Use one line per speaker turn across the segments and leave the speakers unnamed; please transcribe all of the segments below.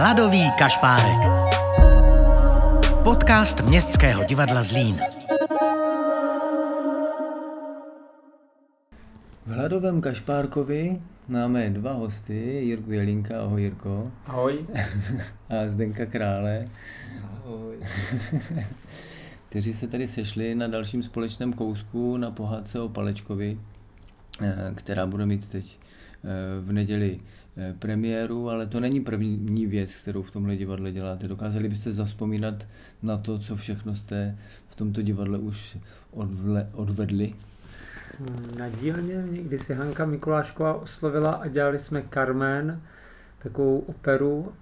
Hladový kašpárek. Podcast Městského divadla Zlín.
V Hladovém Kašpárkovi máme dva hosty, Jirku Jelínka, ahoj Jirko,
Ahoj.
a Zdenka Krále,
Ahoj.
kteří se tady sešli na dalším společném kousku na pohádce o Palečkovi, eh, která bude mít teď v neděli eh, premiéru, ale to není první věc, kterou v tomhle divadle děláte. Dokázali byste zaspomínat na to, co všechno jste v tomto divadle už odvle, odvedli?
Na dílně někdy si Hanka Mikulášková oslovila a dělali jsme Carmen, takovou operu,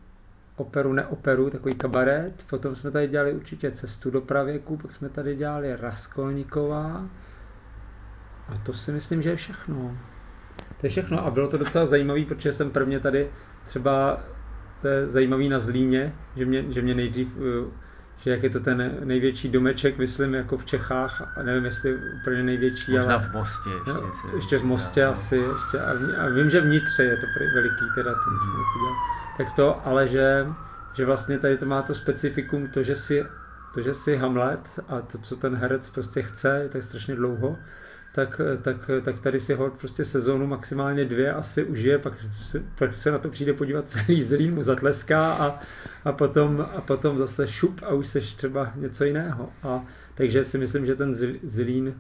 operu neoperu, takový kabaret. Potom jsme tady dělali určitě Cestu do pravěku, pak jsme tady dělali Raskolníková. A to si myslím, že je všechno. To je všechno a bylo to docela zajímavé, protože jsem prvně tady třeba, to je zajímavý na Zlíně, že mě, že mě nejdřív uh, že jak je to ten největší domeček, myslím, jako v Čechách, a nevím, jestli úplně největší,
Možná
ale...
v Mostě ještě.
No,
se
ještě v Mostě
dá, no.
asi, ještě, a, v- a vím, že vnitře je to veliký, teda ten udělal. Tak to, ale že, že vlastně tady to má to specifikum, to, že si, to, že si Hamlet a to, co ten herec prostě chce, tak strašně dlouho, tak, tak, tak tady si hold prostě sezónu maximálně dvě asi užije, pak se, pak se na to přijde podívat celý Zlín, mu zatleská a, a, potom, a potom zase šup a už seš třeba něco jiného. A, takže si myslím, že ten Zl- Zlín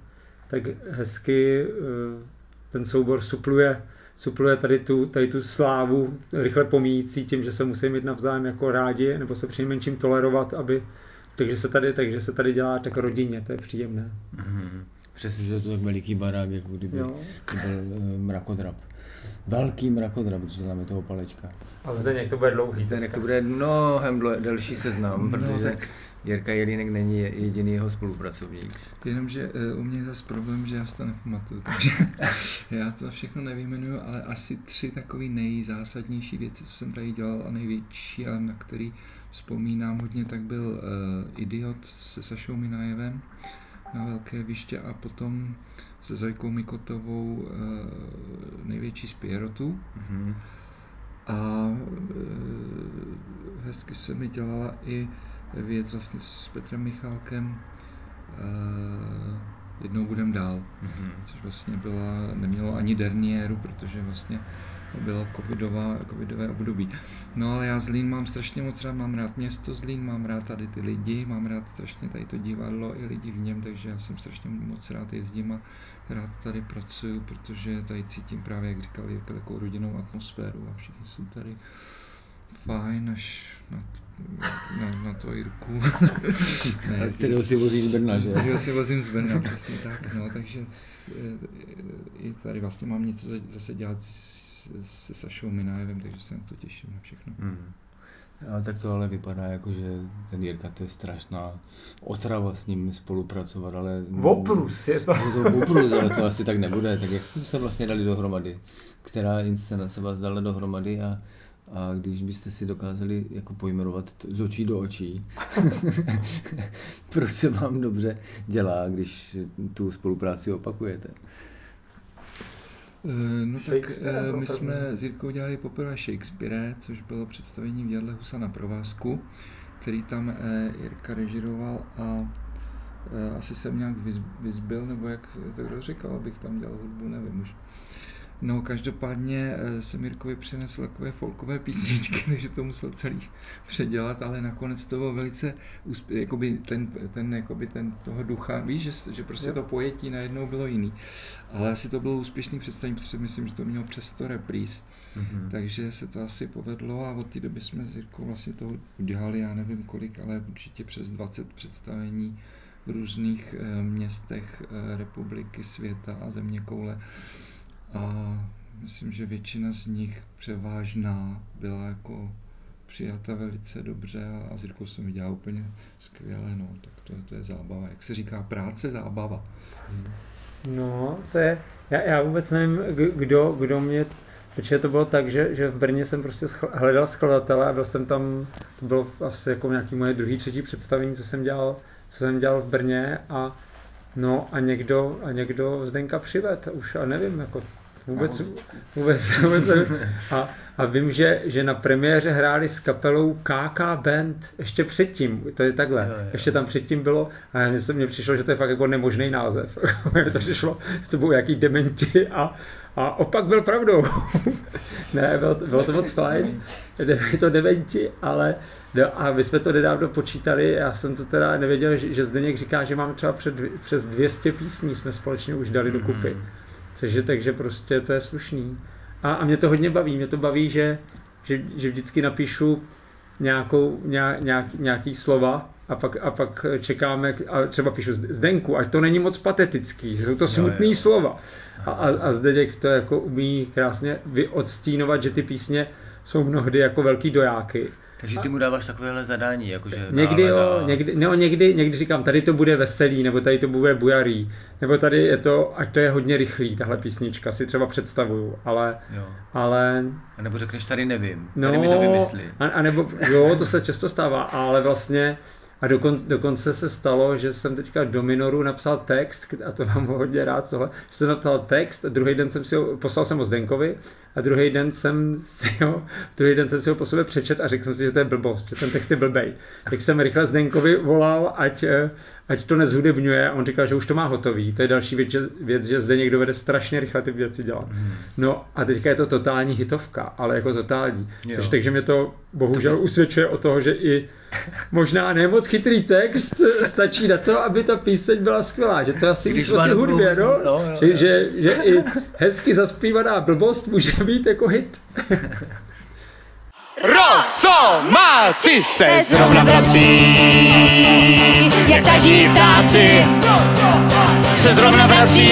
tak hezky eh, ten soubor supluje, supluje tady tu, tady tu slávu rychle pomíjící tím, že se musí mít navzájem jako rádi, nebo se přinejmenším tolerovat, aby, takže se tady, takže se tady dělá tak rodině, to je příjemné.
Mhm. Přestože je to tak veliký barák, jako kdyby
Jo.
to byl eh, mrakodrap. Velký mrakodrap, když děláme toho palečka.
A zde to bude dlouhý.
Zde to bude mnohem delší seznam,
No,
protože
tak-
Jirka Jelínek není jediný jeho spolupracovník.
Jenomže uh, u mě je zase problém, že já si to nepamatuju, takže já to všechno nevyjmenuju, ale asi tři takové nejzásadnější věci, co jsem tady dělal a největší, ale na který vzpomínám hodně, tak byl uh, Idiot se Sašou Minajevem na Velké viště a potom se Zojkou Mikotovou uh, největší z Pierrotů.
Mhm.
A e, hezky se mi dělala i věc vlastně s Petrem Michálkem e, Jednou budem dál,
Mhm.
což vlastně byla, nemělo ani derniéru, protože vlastně bylo covidová, covidové období. No ale já Zlín mám strašně moc rád, mám rád město Zlín, mám rád tady ty lidi, mám rád strašně tady to divadlo i lidi v něm, takže já jsem strašně moc rád jezdím a rád tady pracuju, protože tady cítím právě, jak říkal Jirka, takovou rodinnou atmosféru a všichni jsou tady fajn až na, na, na to Jirku.
A kterého si vozí z Brna, že?
Kterého si vozím z Brna, přesně tak. No, takže i tady vlastně mám něco za- zase dělat se Sašou Minájevem, takže se na to těším na všechno.
Mhm. A tak to ale vypadá jako, že ten Jirka to je strašná otrava s ním spolupracovat, ale...
Oprus je to.
Je to oprus, ale to asi tak nebude. Tak jak jste se vlastně dali dohromady? Která inscenace vás dala dohromady a, a když byste si dokázali jako pojmenovat z očí do očí, proč se vám dobře dělá, když tu spolupráci opakujete?
Eh, No tak eh,
jako
my jsme s Jirkou dělali poprvé Shakespeare, což bylo představení v divadle Husa na provázku, který tam eh, Jirka režiroval a asi jsem nějak vyz- vyzbyl, nebo jak to kdo říkal, abych tam dělal hudbu, nevím už. No, každopádně eh, jsem Jirkovi přinesl takové folkové písničky, takže to musel celý předělat, ale nakonec to bylo velice, úspě- jakoby ten, ten, jakoby ten toho ducha, víš, že, že prostě
Jo.
to pojetí najednou bylo jiný. Ale asi to bylo úspěšný představení, protože myslím, že to mělo přes 100 repríz,
Mhm.
takže se to asi povedlo a od té doby jsme s Jirkou vlastně toho udělali, já nevím kolik, ale určitě přes 20 představení v různých eh, městech eh, republiky, světa a země koule. A myslím, že většina z nich převážná byla jako přijata velice dobře a, a s Jirkou jsem viděla úplně skvěle, no, tak to, to je zábava. Jak se říká, práce, zábava.
No, to je, já, já vůbec nevím, kdo, kdo mě, protože to bylo tak, že, že v Brně jsem prostě hledal skladatele a byl jsem tam, to bylo asi jako nějaký moje druhý, třetí představení, co jsem dělal, co jsem dělal v Brně a no a někdo, a někdo Zdenka přived, už a nevím, jako vůbec, vůbec, vůbec a, a vím, že, že na premiéře hráli s kapelou KK Band ještě předtím, to je takhle, jo, jo. ještě tam předtím bylo a mně se mně přišlo, že to je fakt jako nemožný název. to přišlo, to bylo jaký dementi a, a opak byl pravdou. ne, bylo, bylo to moc fajn, je to dementi, ale a my jsme to nedávno počítali, já jsem to teda nevěděl, že, že Zdeněk říká, že mám třeba před, přes 200 písní jsme společně už dali mm-hmm. dokupy. Což je, takže prostě to je slušný. A, a mě to hodně baví, mě to baví, že, že, že vždycky napíšu nějakou, nějak, nějaký slova a pak, a pak čekáme, a třeba píšu Zdenku, ať to není moc patetický, jsou to smutné slova. A, a, a Zdeněk to jako umí krásně vyodsstínovat, že ty písně jsou mnohdy jako velký dojáky.
Takže ty mu dáváš takovéhle zadání, jakože
Někdy jo, někdy, no, někdy, někdy říkám, tady to bude veselý, nebo tady to bude bujarý, nebo tady je to, ať to je hodně rychlý, tahle písnička, si třeba představuju, ale... Jo. ale
a nebo řekneš, tady nevím, tady no, mi to vymyslí.
A, a nebo, jo, to se často stává, ale vlastně a dokon, dokonce se stalo, že jsem teďka do Minoru napsal text, a to mám hodně rád tohle, že jsem napsal text, druhý den jsem si ho, poslal jsem ho Zdenkovi, a druhý den jsem si ho, druhý den jsem si ho po sobě přečet a řekl jsem si, že to je blbost, že ten text je blbej. Tak jsem rychle Zdenkovi volal, ať, eh, ať to nezhudebňuje a on říkal, že už to má hotový. To je další věc, že, věc, že zde někdo vede strašně rychle ty věci dělat. Hmm. No a teďka je to totální hitovka, ale jako totální. Což takže mě to bohužel usvědčuje o toho, že i možná nemoc chytrý text stačí na to, aby ta píseň byla skvělá. Že to asi víc o ty hudbě, no? no, no že, že, že i hezky zaspívaná blbost může být jako hit.
Rosomáci se zrovna vrací, jak každý ptáci se zrovna vrací,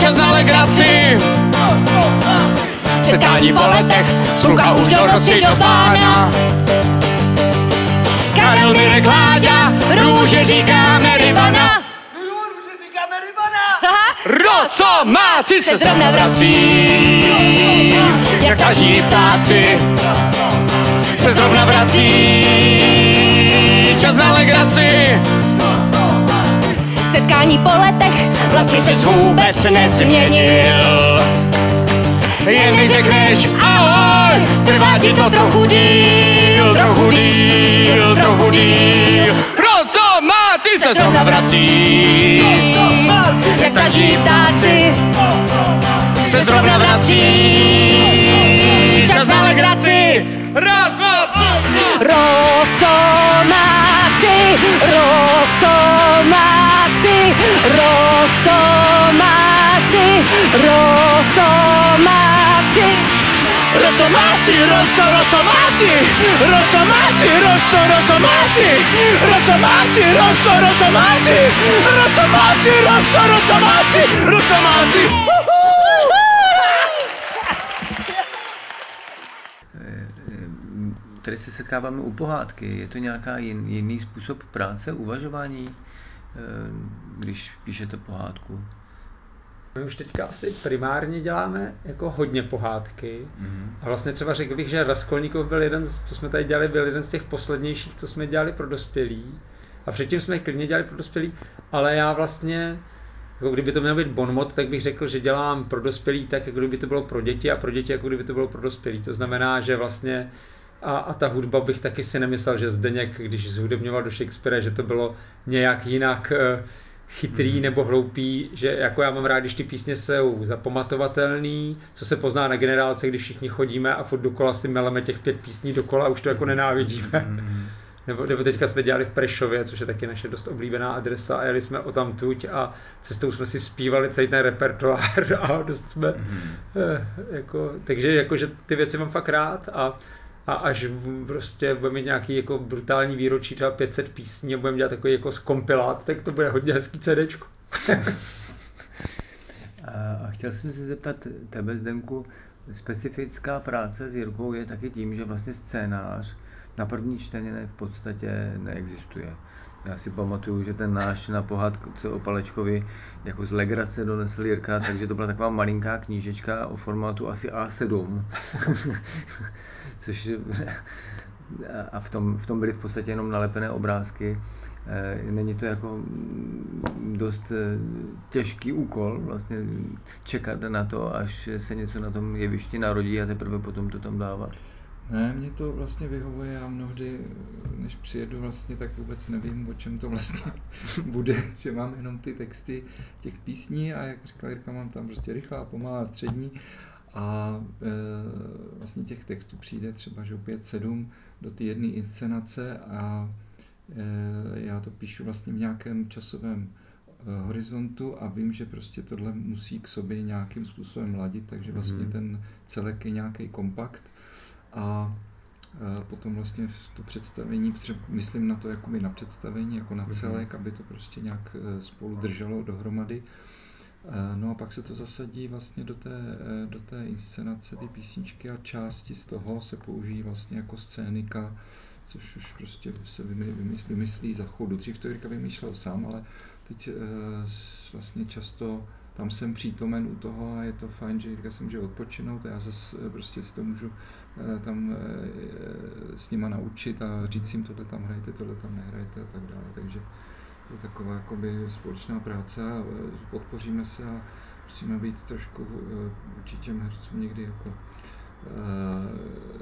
čas na legraci. Setkání po letech, sluka už do noci do pána. Karel Mirek Láďa, růže říkáme Rivana. Rosomáci se zrovna vrací, jak každý ptáci se zrovna vrací. Čas na legraci. Setkání po letech vlastně se vůbec nezměnil. Jen mi řekneš ahoj, trvá ti to trochu díl, trochu díl, trochu díl. Rosomáci se zrovna vrací, každý ptáci se zrovna vrací. Čas na legraci. Raz, dva, Rosomáci, rosomáci, rosomáci, rosomáci. Rosomáci, roso, rosomáci, rosomáci, roso, rosomáci, rosomáci, roso, rosomáci, rosomáci, roso,
se setkáváme u pohádky. Je to nějaká jin, jiný způsob práce, uvažování, eh, když píšete pohádku?
My už teďka asi primárně děláme jako hodně pohádky. Mm-hmm. A vlastně třeba řekl bych, že Raskolníkov byl jeden, z, co jsme tady dělali, byl jeden z těch poslednějších, co jsme dělali pro dospělí. A předtím jsme klidně dělali pro dospělí, ale já vlastně, jako kdyby to měl být bonmot, tak bych řekl, že dělám pro dospělí tak, jako kdyby to bylo pro děti a pro děti, jako kdyby to bylo pro dospělí. To znamená, že vlastně a, a ta hudba bych taky si nemyslel, že Zdeněk, když zhudebňoval do Shakespeare, že to bylo nějak jinak uh, chytrý mm. nebo hloupý, že jako já mám rád, když ty písně jsou zapamatovatelný, co se pozná na generálce, když všichni chodíme a furt dokola si meleme těch pět písní dokola a už to jako nenávidíme. Mm. Nebo, nebo teďka jsme dělali v Prešově, což je taky naše dost oblíbená adresa a jeli jsme o tam tuď a cestou jsme si zpívali celý ten repertoár a dost jsme, mm. eh, jako, takže jako, že ty věci mám fakt rád a a až prostě budeme mít nějaký jako brutální výročí, třeba 500 písní a budeme dělat takový jako kompilát, tak to bude hodně hezký CDčko.
a chtěl jsem se zeptat tebe, Zdenku, specifická práce s Jirkou je taky tím, že vlastně scénář na první čtení v podstatě neexistuje. Já si pamatuju, že ten náš na pohádce o Palečkovi jako z legrace donesl Jirka, takže to byla taková malinká knížečka o formátu asi A7. Což a v tom, v tom byly v podstatě jenom nalepené obrázky. Eh, není to jako dost eh, těžký úkol vlastně čekat na to, až se něco na tom jevišti narodí a teprve potom to tam dávat?
Ne, mě to vlastně vyhovuje, já mnohdy, než přijedu vlastně, tak vůbec nevím, o čem to vlastně bude, že mám jenom ty texty těch písní a jak říkal Jirka, mám tam prostě rychlá, pomalá, střední a e, vlastně těch textů přijde třeba, že opět sedm do té jedné inscenace a e, já to píšu vlastně v nějakém časovém e, horizontu a vím, že prostě tohle musí k sobě nějakým způsobem ladit, takže vlastně mm-hmm. ten celek je nějaký kompakt a potom vlastně to představení, protože myslím na to jakoby na představení, jako na mhm. celek, aby to prostě nějak e, spolu drželo dohromady. E, no a pak se to zasadí vlastně do té, e, do té inscenace, ty písničky a části z toho se použijí vlastně jako scénika, což už prostě se vymyslí za chodu. Dřív to Jirka vymýšlel sám, ale teď vlastně často tam jsem přítomen u toho a je to fajn, že Jirka se může odpočinout a já zase eh, prostě si to můžu eh, tam eh, s nima naučit a říct jim tohle tam hrajte, tohle tam nehrajte a tak dále. Takže je taková jakoby společná práce a podpoříme se a musíme být trošku vůči těm hercům někdy jako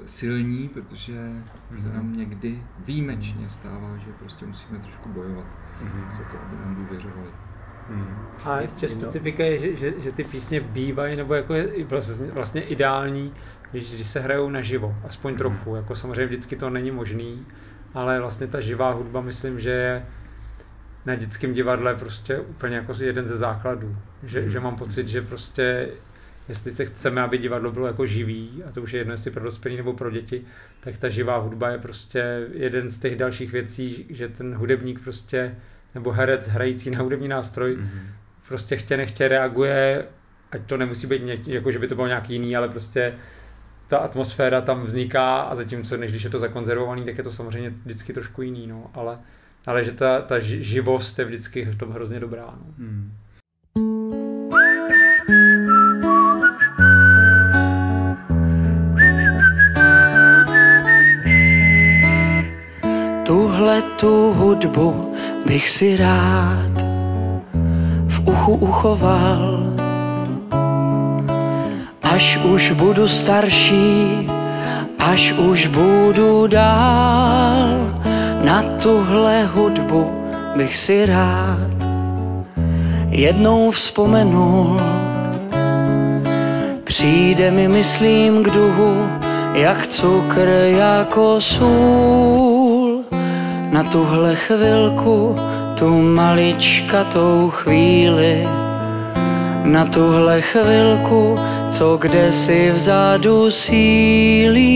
silní, protože se nám mhm. někdy výjimečně stává, že prostě musíme trošku bojovat mm-hmm. za to, aby nám důvěřovali.
Hmm. A ještě specifika je, že, že, že ty písně bývají, nebo jako je vlastně, vlastně ideální, když, když se hrajou naživo, aspoň hmm. trochu. Jako samozřejmě vždycky to není možný, ale vlastně ta živá hudba, myslím, že je na dětském divadle prostě úplně jako jeden ze základů. Že, hmm. že mám pocit, že prostě jestli se chceme, aby divadlo bylo jako živý, a to už je jedno, jestli pro dospělí nebo pro děti, tak ta živá hudba je prostě jeden z těch dalších věcí, že ten hudebník prostě nebo herec hrající na hudební nástroj mm-hmm. prostě chtě nechtě reaguje, ať to nemusí být něk, jako, že by to bylo nějaký jiný, ale prostě ta atmosféra tam vzniká a zatímco, než když je to zakonzervovaný, tak je to samozřejmě vždycky trošku jiný, no, ale, ale že ta, ta živost je vždycky v tom hrozně dobrá, no. Mm.
Tuhle tu hudbu bych si rád v uchu uchoval. Až už budu starší, až už budu dál, na tuhle hudbu bych si rád jednou vzpomenul. Přijde mi, myslím, k duhu, jak cukr jako sůl na tuhle chvilku, tu maličkatou chvíli, na tuhle chvilku, co kde si vzadu sílí.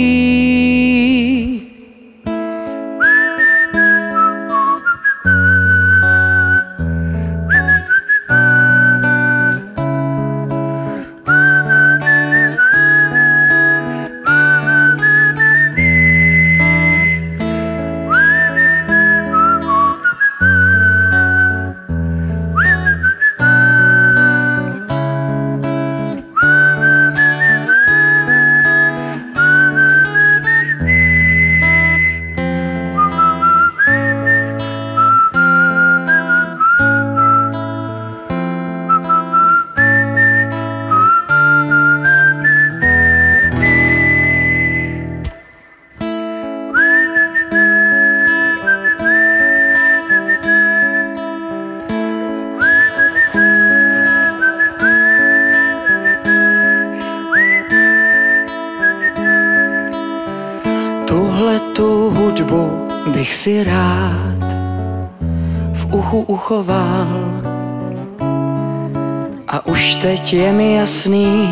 Je mi jasný,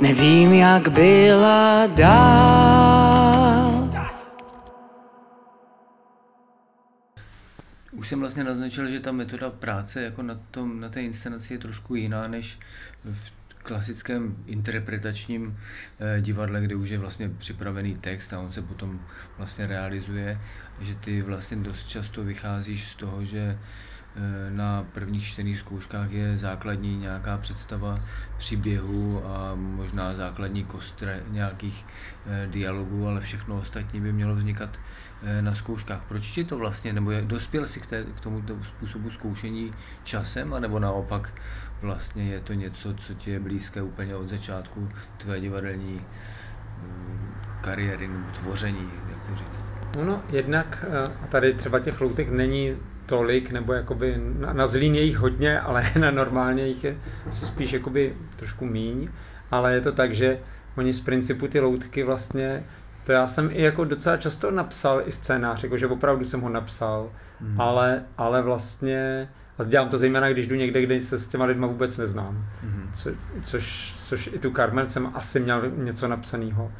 nevím, jak byla dál.
Už jsem vlastně naznačil, že ta metoda práce jako na, tom, na té inscenaci je trošku jiná než v klasickém interpretačním eh, divadle, kde už je vlastně připravený text a on se potom vlastně realizuje, že ty vlastně dost často vycházíš z toho, že na prvních čtených zkouškách je základní nějaká představa příběhu a možná základní kostr nějakých eh, dialogů, ale všechno ostatní by mělo vznikat eh, na zkouškách. Proč ti to vlastně, nebo dospěl jsi k, té, k tomuto způsobu zkoušení časem, anebo naopak vlastně je to něco, co ti je blízké úplně od začátku tvé divadelní kariéry nebo tvoření, jak to říct?
No, jednak, a tady třeba těch loutek není tolik, nebo jakoby na, na zlín je jich hodně, ale na normálně jich je asi spíš jakoby trošku míň, ale je to tak, že oni z principu ty loutky vlastně, to já jsem i jako docela často napsal i scénář, jakože opravdu jsem ho napsal, hmm. ale, ale vlastně a dělám to zejména, když jdu někde, kde se s těma lidma vůbec neznám. Mm-hmm. Co, což, což i tu Carmen jsem asi měl něco napsaného.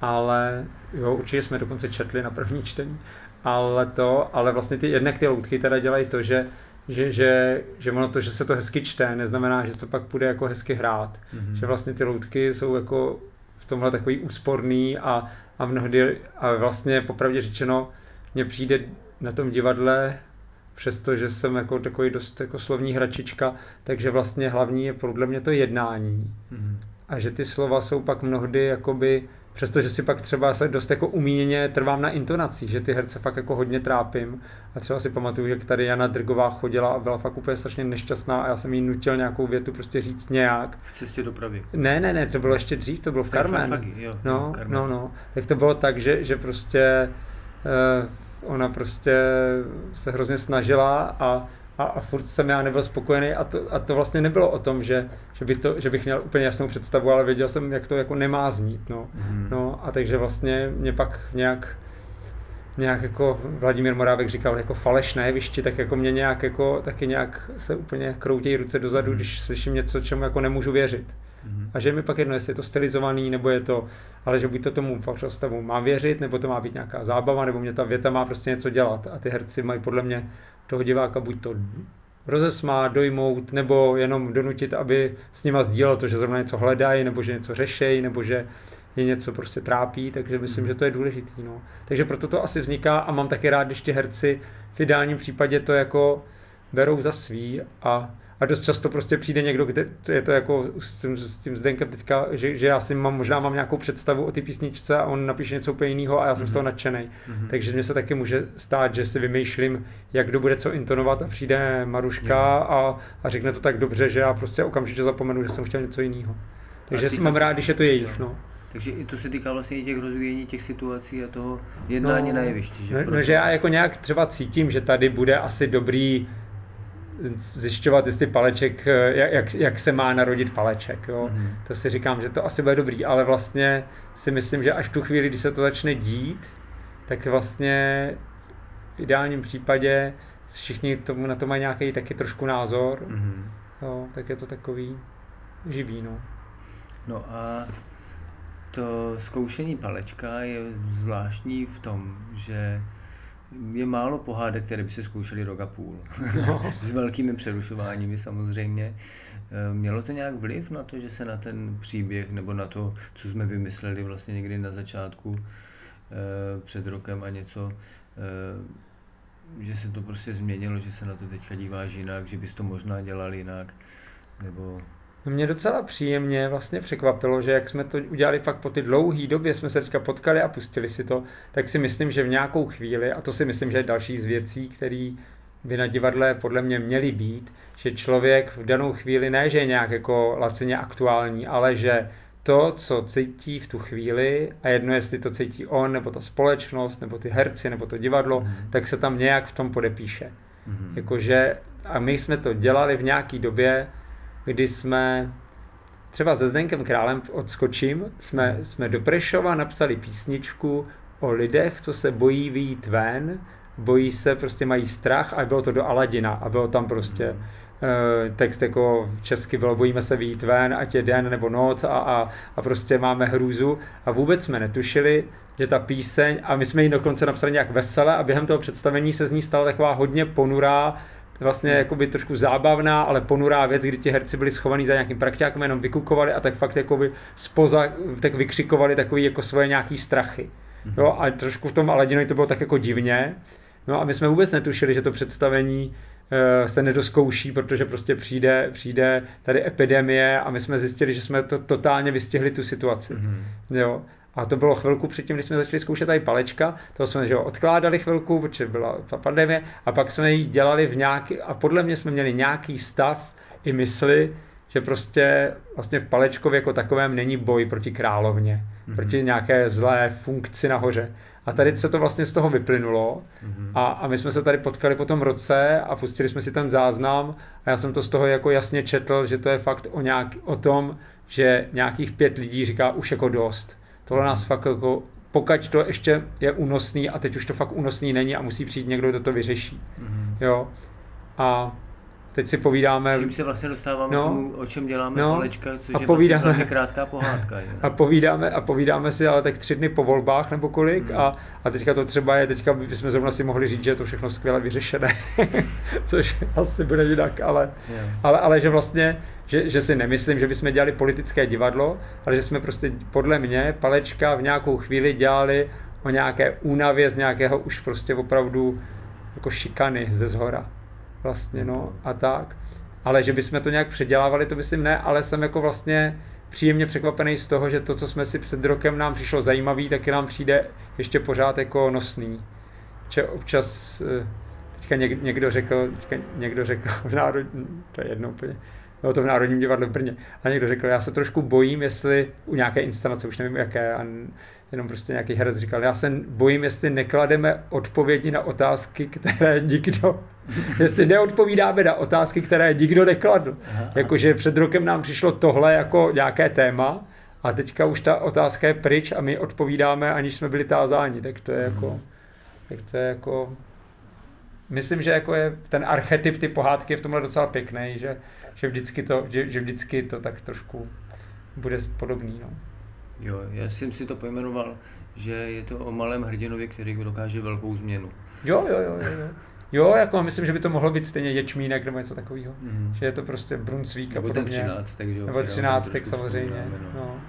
Ale jo, určitě jsme dokonce četli na první čtení ale to, ale vlastně ty, jednak ty loutky teda dělají to, že, že, že, že ono to, že se to hezky čte, neznamená, že to pak bude jako hezky hrát. Mm-hmm. Že vlastně ty loutky jsou jako v tomhle takový úsporný a, a mnohdy, a vlastně popravdě řečeno, mně přijde na tom divadle, přestože jsem jako takový dost jako slovní hračička, takže vlastně hlavní je podle mě to jednání. Mm-hmm. A že ty slova jsou pak mnohdy jakoby Přestože si pak třeba se dost jako umíněně trvám na intonacích, že ty herce fakt jako hodně trápím. A třeba si pamatuju, že tady Jana Drgová chodila a byla fakt úplně strašně nešťastná a já jsem jí nutil nějakou větu prostě říct nějak.
V cestě dopravy.
Ne, ne, ne, to bylo ještě dřív, to bylo v Carmen. No, no, no. Tak to bylo tak, že, že prostě uh, ona prostě se hrozně snažila a a, a furt jsem já nebyl spokojený a to, a to vlastně nebylo o tom, že, že, by to, že bych měl úplně jasnou představu, ale věděl jsem, jak to jako nemá znít, no. Mm. no a takže vlastně mě pak nějak nějak jako Vladimír Morávek říkal jako falešné jevišti, tak jako mě nějak jako taky nějak se úplně kroutějí ruce dozadu, mm. když slyším něco, čemu jako nemůžu věřit. Mm. A že mi pak jedno, jestli je to stylizovaný, nebo je to, ale že buď to tomu stavu mám věřit, nebo to má být nějaká zábava, nebo mě ta věta má prostě něco dělat. A ty herci mají podle mě toho diváka buď to rozesmát, dojmout, nebo jenom donutit, aby s nima sdílel to, že zrovna něco hledají, nebo že něco řešejí, nebo že je něco prostě trápí, takže myslím, že to je důležitý. No. Takže proto to asi vzniká a mám taky rád, když ti herci v ideálním případě to jako berou za svý a a dost často prostě přijde někdo, kde je to jako s tím, s tím Zdenkem teďka, že, že já si mám, možná mám nějakou představu o té písničce a on napíše něco úplně jiného a já jsem mm-hmm. z toho mhm. nadšený. Mm-hmm. Takže mně se taky může stát, že si vymýšlím, jak kdo bude co intonovat a přijde Maruška a, a řekne to tak dobře, že já prostě okamžitě zapomenu, že jsem chtěl něco jiného. Takže si mám rád, když je to jejich. No.
Takže i to se týká vlastně těch rozvíjení těch situací a toho jednání no, na jevišti.
Že, no, proto... no, že já jako nějak třeba cítím, že tady bude asi dobrý zjišťovat, jestli paleček, eh, jak, jak se má narodit paleček. Jo. Mm-hmm. To si říkám, že to asi bude dobrý, ale vlastně si myslím, že až tu chvíli, kdy se to začne dít, tak vlastně v ideálním případě všichni tomu, na to mají nějaký taky trošku názor, mm-hmm. jo, tak je to takový živý. No.
no a to zkoušení palečka je zvláštní v tom, že je málo pohádek, které by se zkoušely rok a půl. No. S velkými přerušováními samozřejmě. Eh, mělo to nějak vliv na to, že se na ten příběh nebo na to, co jsme vymysleli vlastně někdy na začátku eh, před rokem a něco, eh, že se to prostě změnilo, že se na to teďka díváš jinak, že bys to možná dělal jinak, nebo
mě docela příjemně vlastně překvapilo, že jak jsme to udělali fakt po ty dlouhé době, jsme se teďka potkali a pustili si to, tak si myslím, že v nějakou chvíli, a to si myslím, že je další z věcí, které by na divadle podle mě měly být, že člověk v danou chvíli ne, že je nějak jako laceně aktuální, ale že to, co cítí v tu chvíli, a jedno jestli to cítí on, nebo ta společnost, nebo ty herci, nebo to divadlo, mm. tak se tam nějak v tom podepíše. Mm. Jakože, a my jsme to dělali v nějaký době, kdy jsme třeba se Zdenkem Králem odskočím, jsme, jsme do Prešova napsali písničku o lidech, co se bojí vyjít ven, bojí se, prostě mají strach a bylo to do Aladina a bylo tam prostě uh, text jako česky bylo bojíme se vyjít ven, ať je den nebo noc a, a, a prostě máme hrůzu a vůbec jsme netušili, že ta píseň, a my jsme ji dokonce napsali nějak vesele a během toho představení se z ní stala taková hodně ponurá, vlastně jakoby trošku zábavná, ale ponurá věc, kdy ti herci byli schovaní za nějakým prakťákem, jenom vykukovali a tak fakt jakoby spoza, tak vykřikovali takový jako svoje nějaký strachy. Mm-hmm. Jo, a trošku v tom Aladinovi to bylo tak jako divně. No a my jsme vůbec netušili, že to představení eh, se nedoskouší, protože prostě přijde, přijde tady epidemie a my jsme zjistili, že jsme to totálně vystihli tu situaci. Mm-hmm. Jo. A to bylo chvilku předtím, když jsme začali zkoušet tady palečka, to jsme že jo, odkládali chvilku, protože byla ta pandemie, a pak jsme ji dělali v nějaký, a podle mě jsme měli nějaký stav i mysli, že prostě vlastně v Palečkově jako takovém není boj proti královně, mm-hmm. proti nějaké zlé funkci nahoře. A tady se to vlastně z toho vyplynulo mm-hmm. a, a my jsme se tady potkali po tom roce a pustili jsme si ten záznam a já jsem to z toho jako jasně četl, že to je fakt o, nějak, o tom, že nějakých pět lidí říká už jako dost. Tohle nás fakt jako, pokud to ještě je únosný a teď už to fakt únosný není a musí přijít někdo, kdo to vyřeší. Mm-hmm. Jo. A teď si povídáme...
Tím se vlastně dostáváme no, k tomu, o čem děláme no, kolečka, což
a je povídáme,
vlastně krátká pohádka. Je,
a, povídáme, a povídáme si ale tak tři dny po volbách nebo kolik hmm. a, a teďka to třeba je, teďka bychom zrovna si mohli říct, že je to všechno skvěle vyřešené, což asi bude jinak, ale, yeah. ale, ale že vlastně, že, že si nemyslím, že bychom dělali politické divadlo, ale že jsme prostě podle mě palečka v nějakou chvíli dělali o nějaké únavě z nějakého už prostě opravdu jako šikany ze zhora vlastně, no a tak. Ale že bychom to nějak předělávali, to myslím ne, ale jsem jako vlastně příjemně překvapený z toho, že to, co jsme si před rokem nám přišlo zajímavý, taky nám přijde ještě pořád jako nosný. Že občas, eh, teďka někdo řekl, teďka někdo řekl v národní, to je jedno úplně, bylo to v Národním divadle v Brně, a někdo řekl, já se trošku bojím, jestli u nějaké instalace, už nevím jaké, a jenom prostě nějaký herec říkal, já se bojím, jestli neklademe odpovědi na otázky, které nikdo, jestli neodpovídáme na otázky, které nikdo nekladl. Jakože před rokem nám přišlo tohle jako nějaké téma a teďka už ta otázka je pryč a my odpovídáme, aniž jsme byli tázáni, tak to je jako, tak to je jako, myslím, že jako je ten archetyp ty pohádky je v tomhle docela pěkný, že, že, vždycky to, že, že vždycky to tak trošku bude podobný. No.
Jo, já jsem si to pojmenoval, že je to o malém hrdinovi, který dokáže velkou změnu.
Jo, jo, jo, jo. Jo, jako myslím, že by to mohlo být stejně ječmínek nebo něco takového. Mm-hmm. Že je to prostě Brunsvík
a podobně. Nebo ten 13, takže
Nebo 13, tak samozřejmě. No. no.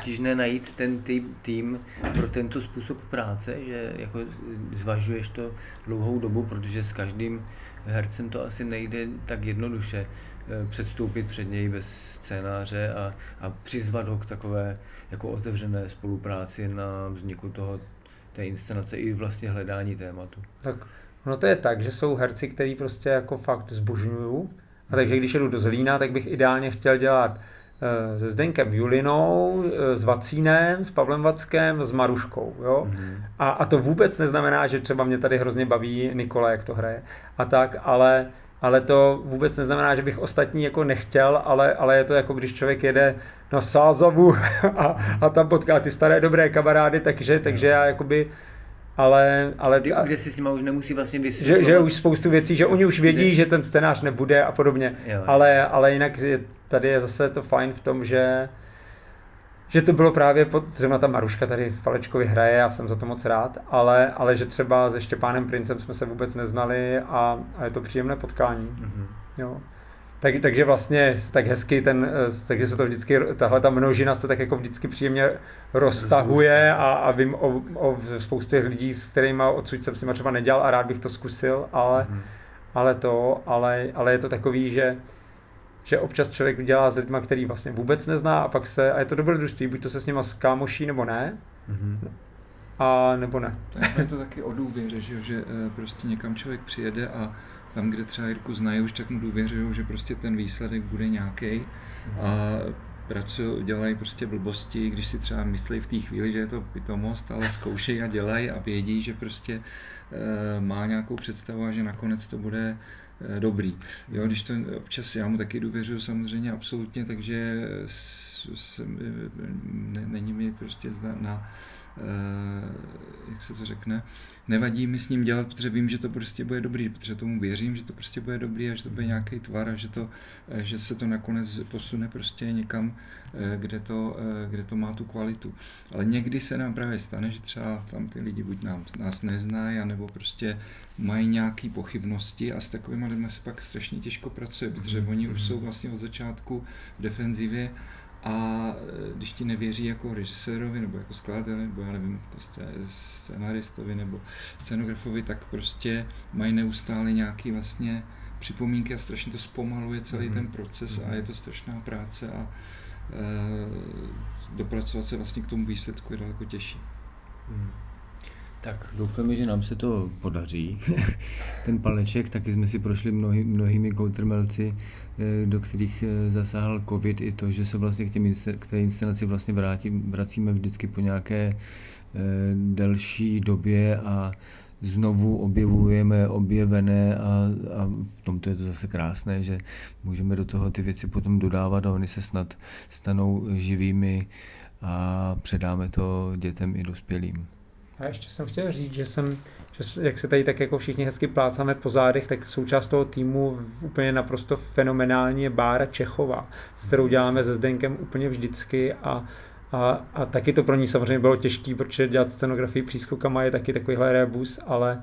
Obtížné najít ten tým, tým pro tento způsob práce, že jako zvažuješ to dlouhou dobu, protože s každým hercem to asi nejde tak jednoduše eh, předstoupit před něj bez scénáře a, a přizvat ho k takové jako otevřené spolupráci na vzniku toho, té inscenace i vlastně hledání tématu.
Tak no to je tak, že jsou herci, který prostě jako fakt zbožňuju. A takže když jedu do Zlína, tak bych ideálně chtěl dělat se Zdenkem Julinou, eh, s Vacínem, s Pavlem Vackem, s Maruškou. Jo? Mm-hmm. A, a to vůbec neznamená, že třeba mě tady hrozně baví Nikola, jak to hraje. A tak, ale, ale to vůbec neznamená, že bych ostatní jako nechtěl, ale, ale je to jako když člověk jede na Sázavu a, a tam potká ty staré dobré kamarády, takže, takže já jakoby ale... ale
Kdy, kde si s nimi už nemusí vlastně
vysvětlovat. Že, že už spoustu věcí, že oni už vědí, že ten scénář nebude a podobně, jo, ale, ale jinak je, tady je zase to fajn v tom, že že to bylo právě, pod, zrovna ta Maruška tady v Falečkovi hraje, já jsem za to moc rád, ale, ale že třeba se Štěpánem Princem jsme se vůbec neznali a, a je to příjemné potkání. Mm-hmm. Jo. Tak, takže vlastně tak hezky ten, takže se to vždycky, tahle ta množina se tak jako vždycky příjemně roztahuje a, a vím o, o spoustě lidí, s kterými odsud jsem si třeba nedělal a rád bych to zkusil, ale, mm. ale to, ale, ale je to takový, že že občas člověk dělá s lidmi, který vlastně vůbec nezná a pak se, a je to dobrodružství, buď to se s nima skámoší nebo ne. Mm-hmm. a nebo ne.
Tak je to taky o důvěře, že, že eh, prostě někam člověk přijede a tam, kde třeba Jirku znají, už tak mu důvěřují, že prostě ten výsledek bude nějaký a pracují, dělají prostě blbosti, když si třeba myslí v té chvíli, že je to pitomost, ale zkoušejí a dělají a vědí, že prostě e, má nějakou představu a že nakonec to bude dobrý. Jo, když to občas, já mu taky důvěřuju samozřejmě absolutně, takže jsem, ne, není mi prostě na, Eh, jak se to řekne, nevadí mi s ním dělat, protože vím, že to prostě bude dobrý, protože tomu věřím, že to prostě bude dobrý a že to bude nějaký tvar a že, to, eh, že se to nakonec posune prostě někam, eh, kde to, kde to má tu kvalitu. Ale někdy se nám právě stane, že třeba tam ty lidi buď nám, nás neznají, anebo prostě mají nějaké pochybnosti a s takovými lidmi se pak strašně těžko pracuje, protože oni už jsou vlastně od začátku v defenzivě a e, když ti nevěří jako režisérovi nebo jako skladateli, nebo já nevím, jako scénaristovi nebo scenografovi, tak prostě mají neustále nějaký vlastně připomínky a strašně to zpomaluje celý mm-hmm. ten proces mm-hmm. a je to strašná práce a e, dopracovat se vlastně k tomu výsledku je daleko těžší. Mm.
Tak doufáme, že nám se to podaří. Ten paleček, taky jsme si prošli mnohý, mnohými koutrmelci, eh, do kterých eh, zasáhl covid, i to, že se vlastně k, těm, k té inscenaci vlastně vrátí, vracíme vždycky po nějaké eh, delší době a znovu objevujeme objevené a, a v tomto je to zase krásné, že můžeme do toho ty věci potom dodávat a oni se snad stanou živými a předáme to dětem i dospělým.
A ještě jsem chtěl říct, že jsem, že jak se tady tak jako všichni hezky plácáme po zádech, tak součást toho týmu úplně naprosto fenomenální je Bára Čechová, s kterou děláme se Zdenkem úplně vždycky a, a, a taky to pro ní samozřejmě bylo těžké, protože dělat scenografii přískokama je taky takovýhle rebus, ale,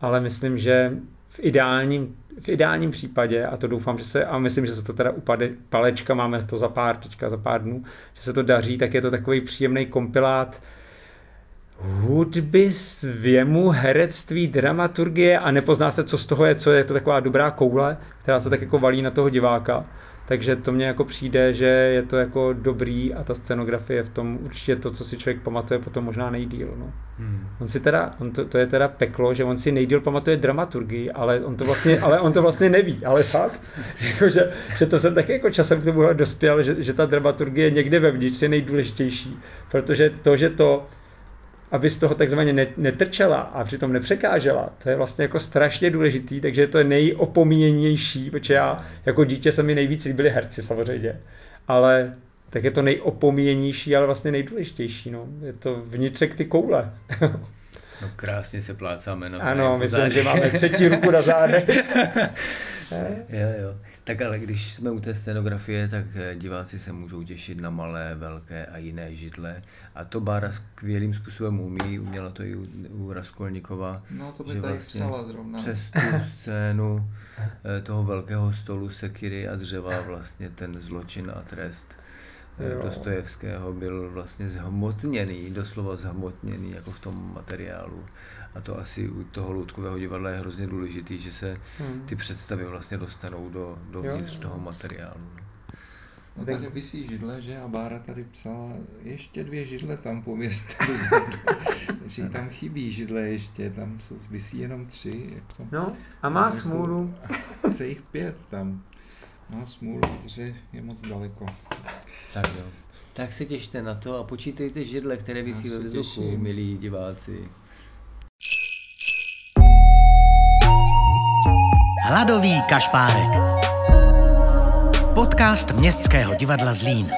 ale myslím, že v ideálním, v ideálním případě, a to doufám, že se, a myslím, že se to teda upade palečka, máme to za pár, teďka za pár dnů, že se to daří, tak je to takový příjemný kompilát hudby, svěmu, herectví, dramaturgie a nepozná se, co z toho je, co je to taková dobrá koule, která se tak jako valí na toho diváka. Takže to mně jako přijde, že je to jako dobrý a ta scenografie v tom určitě to, co si člověk pamatuje potom možná nejdíl. No. Hmm. On si teda, on to, to, je teda peklo, že on si nejdíl pamatuje dramaturgii, ale on to vlastně, ale on to vlastně neví, ale fakt, jako, že, že, to jsem taky jako časem k tomu dospěl, že, že ta dramaturgie někde vevnitř je nejdůležitější, protože to, že to aby z toho takzvaně netrčela a přitom nepřekážela. To je vlastně jako strašně důležitý, takže je to nejopomíněnější, protože já jako dítě se mi nejvíc líbili herci samozřejmě, ale tak je to nejopomíjenější, ale vlastně nejdůležitější. No. Je to vnitřek ty koule.
No krásně se plácáme na
Ano, myslím, že máme třetí ruku na zádech.
jo, jo. Tak ale když jsme u té scenografie, tak eh, diváci se můžou těšit na malé, velké a jiné židle. A to Bára skvělým způsobem umí, uměla to i u, u Raskolnikova.
No to by že vlastně zrovna.
Přes tu scénu eh, toho velkého stolu sekiry a dřeva vlastně ten zločin a trest jo. Dostojevského byl vlastně zhmotněný, doslova zhmotněný jako v tom materiálu. A to asi u toho loutkového divadla je hrozně důležitý, že se hmm. ty představy vlastně dostanou do, do vnitř toho materiálu.
No. tady vysí židle, že? A Bára tady psala, ještě dvě židle tam pověste Takže tam chybí židle ještě, tam jsou, vysí jenom tři. Jako,
no a má jako, smůlu.
Chce jich pět tam. Má smůlu, protože je moc daleko.
Tak jo. Tak se těšte na to a počítejte židle, které vysí ve vzduchu, milí diváci.
Hladový kašpárek. Podcast Městského divadla Zlín.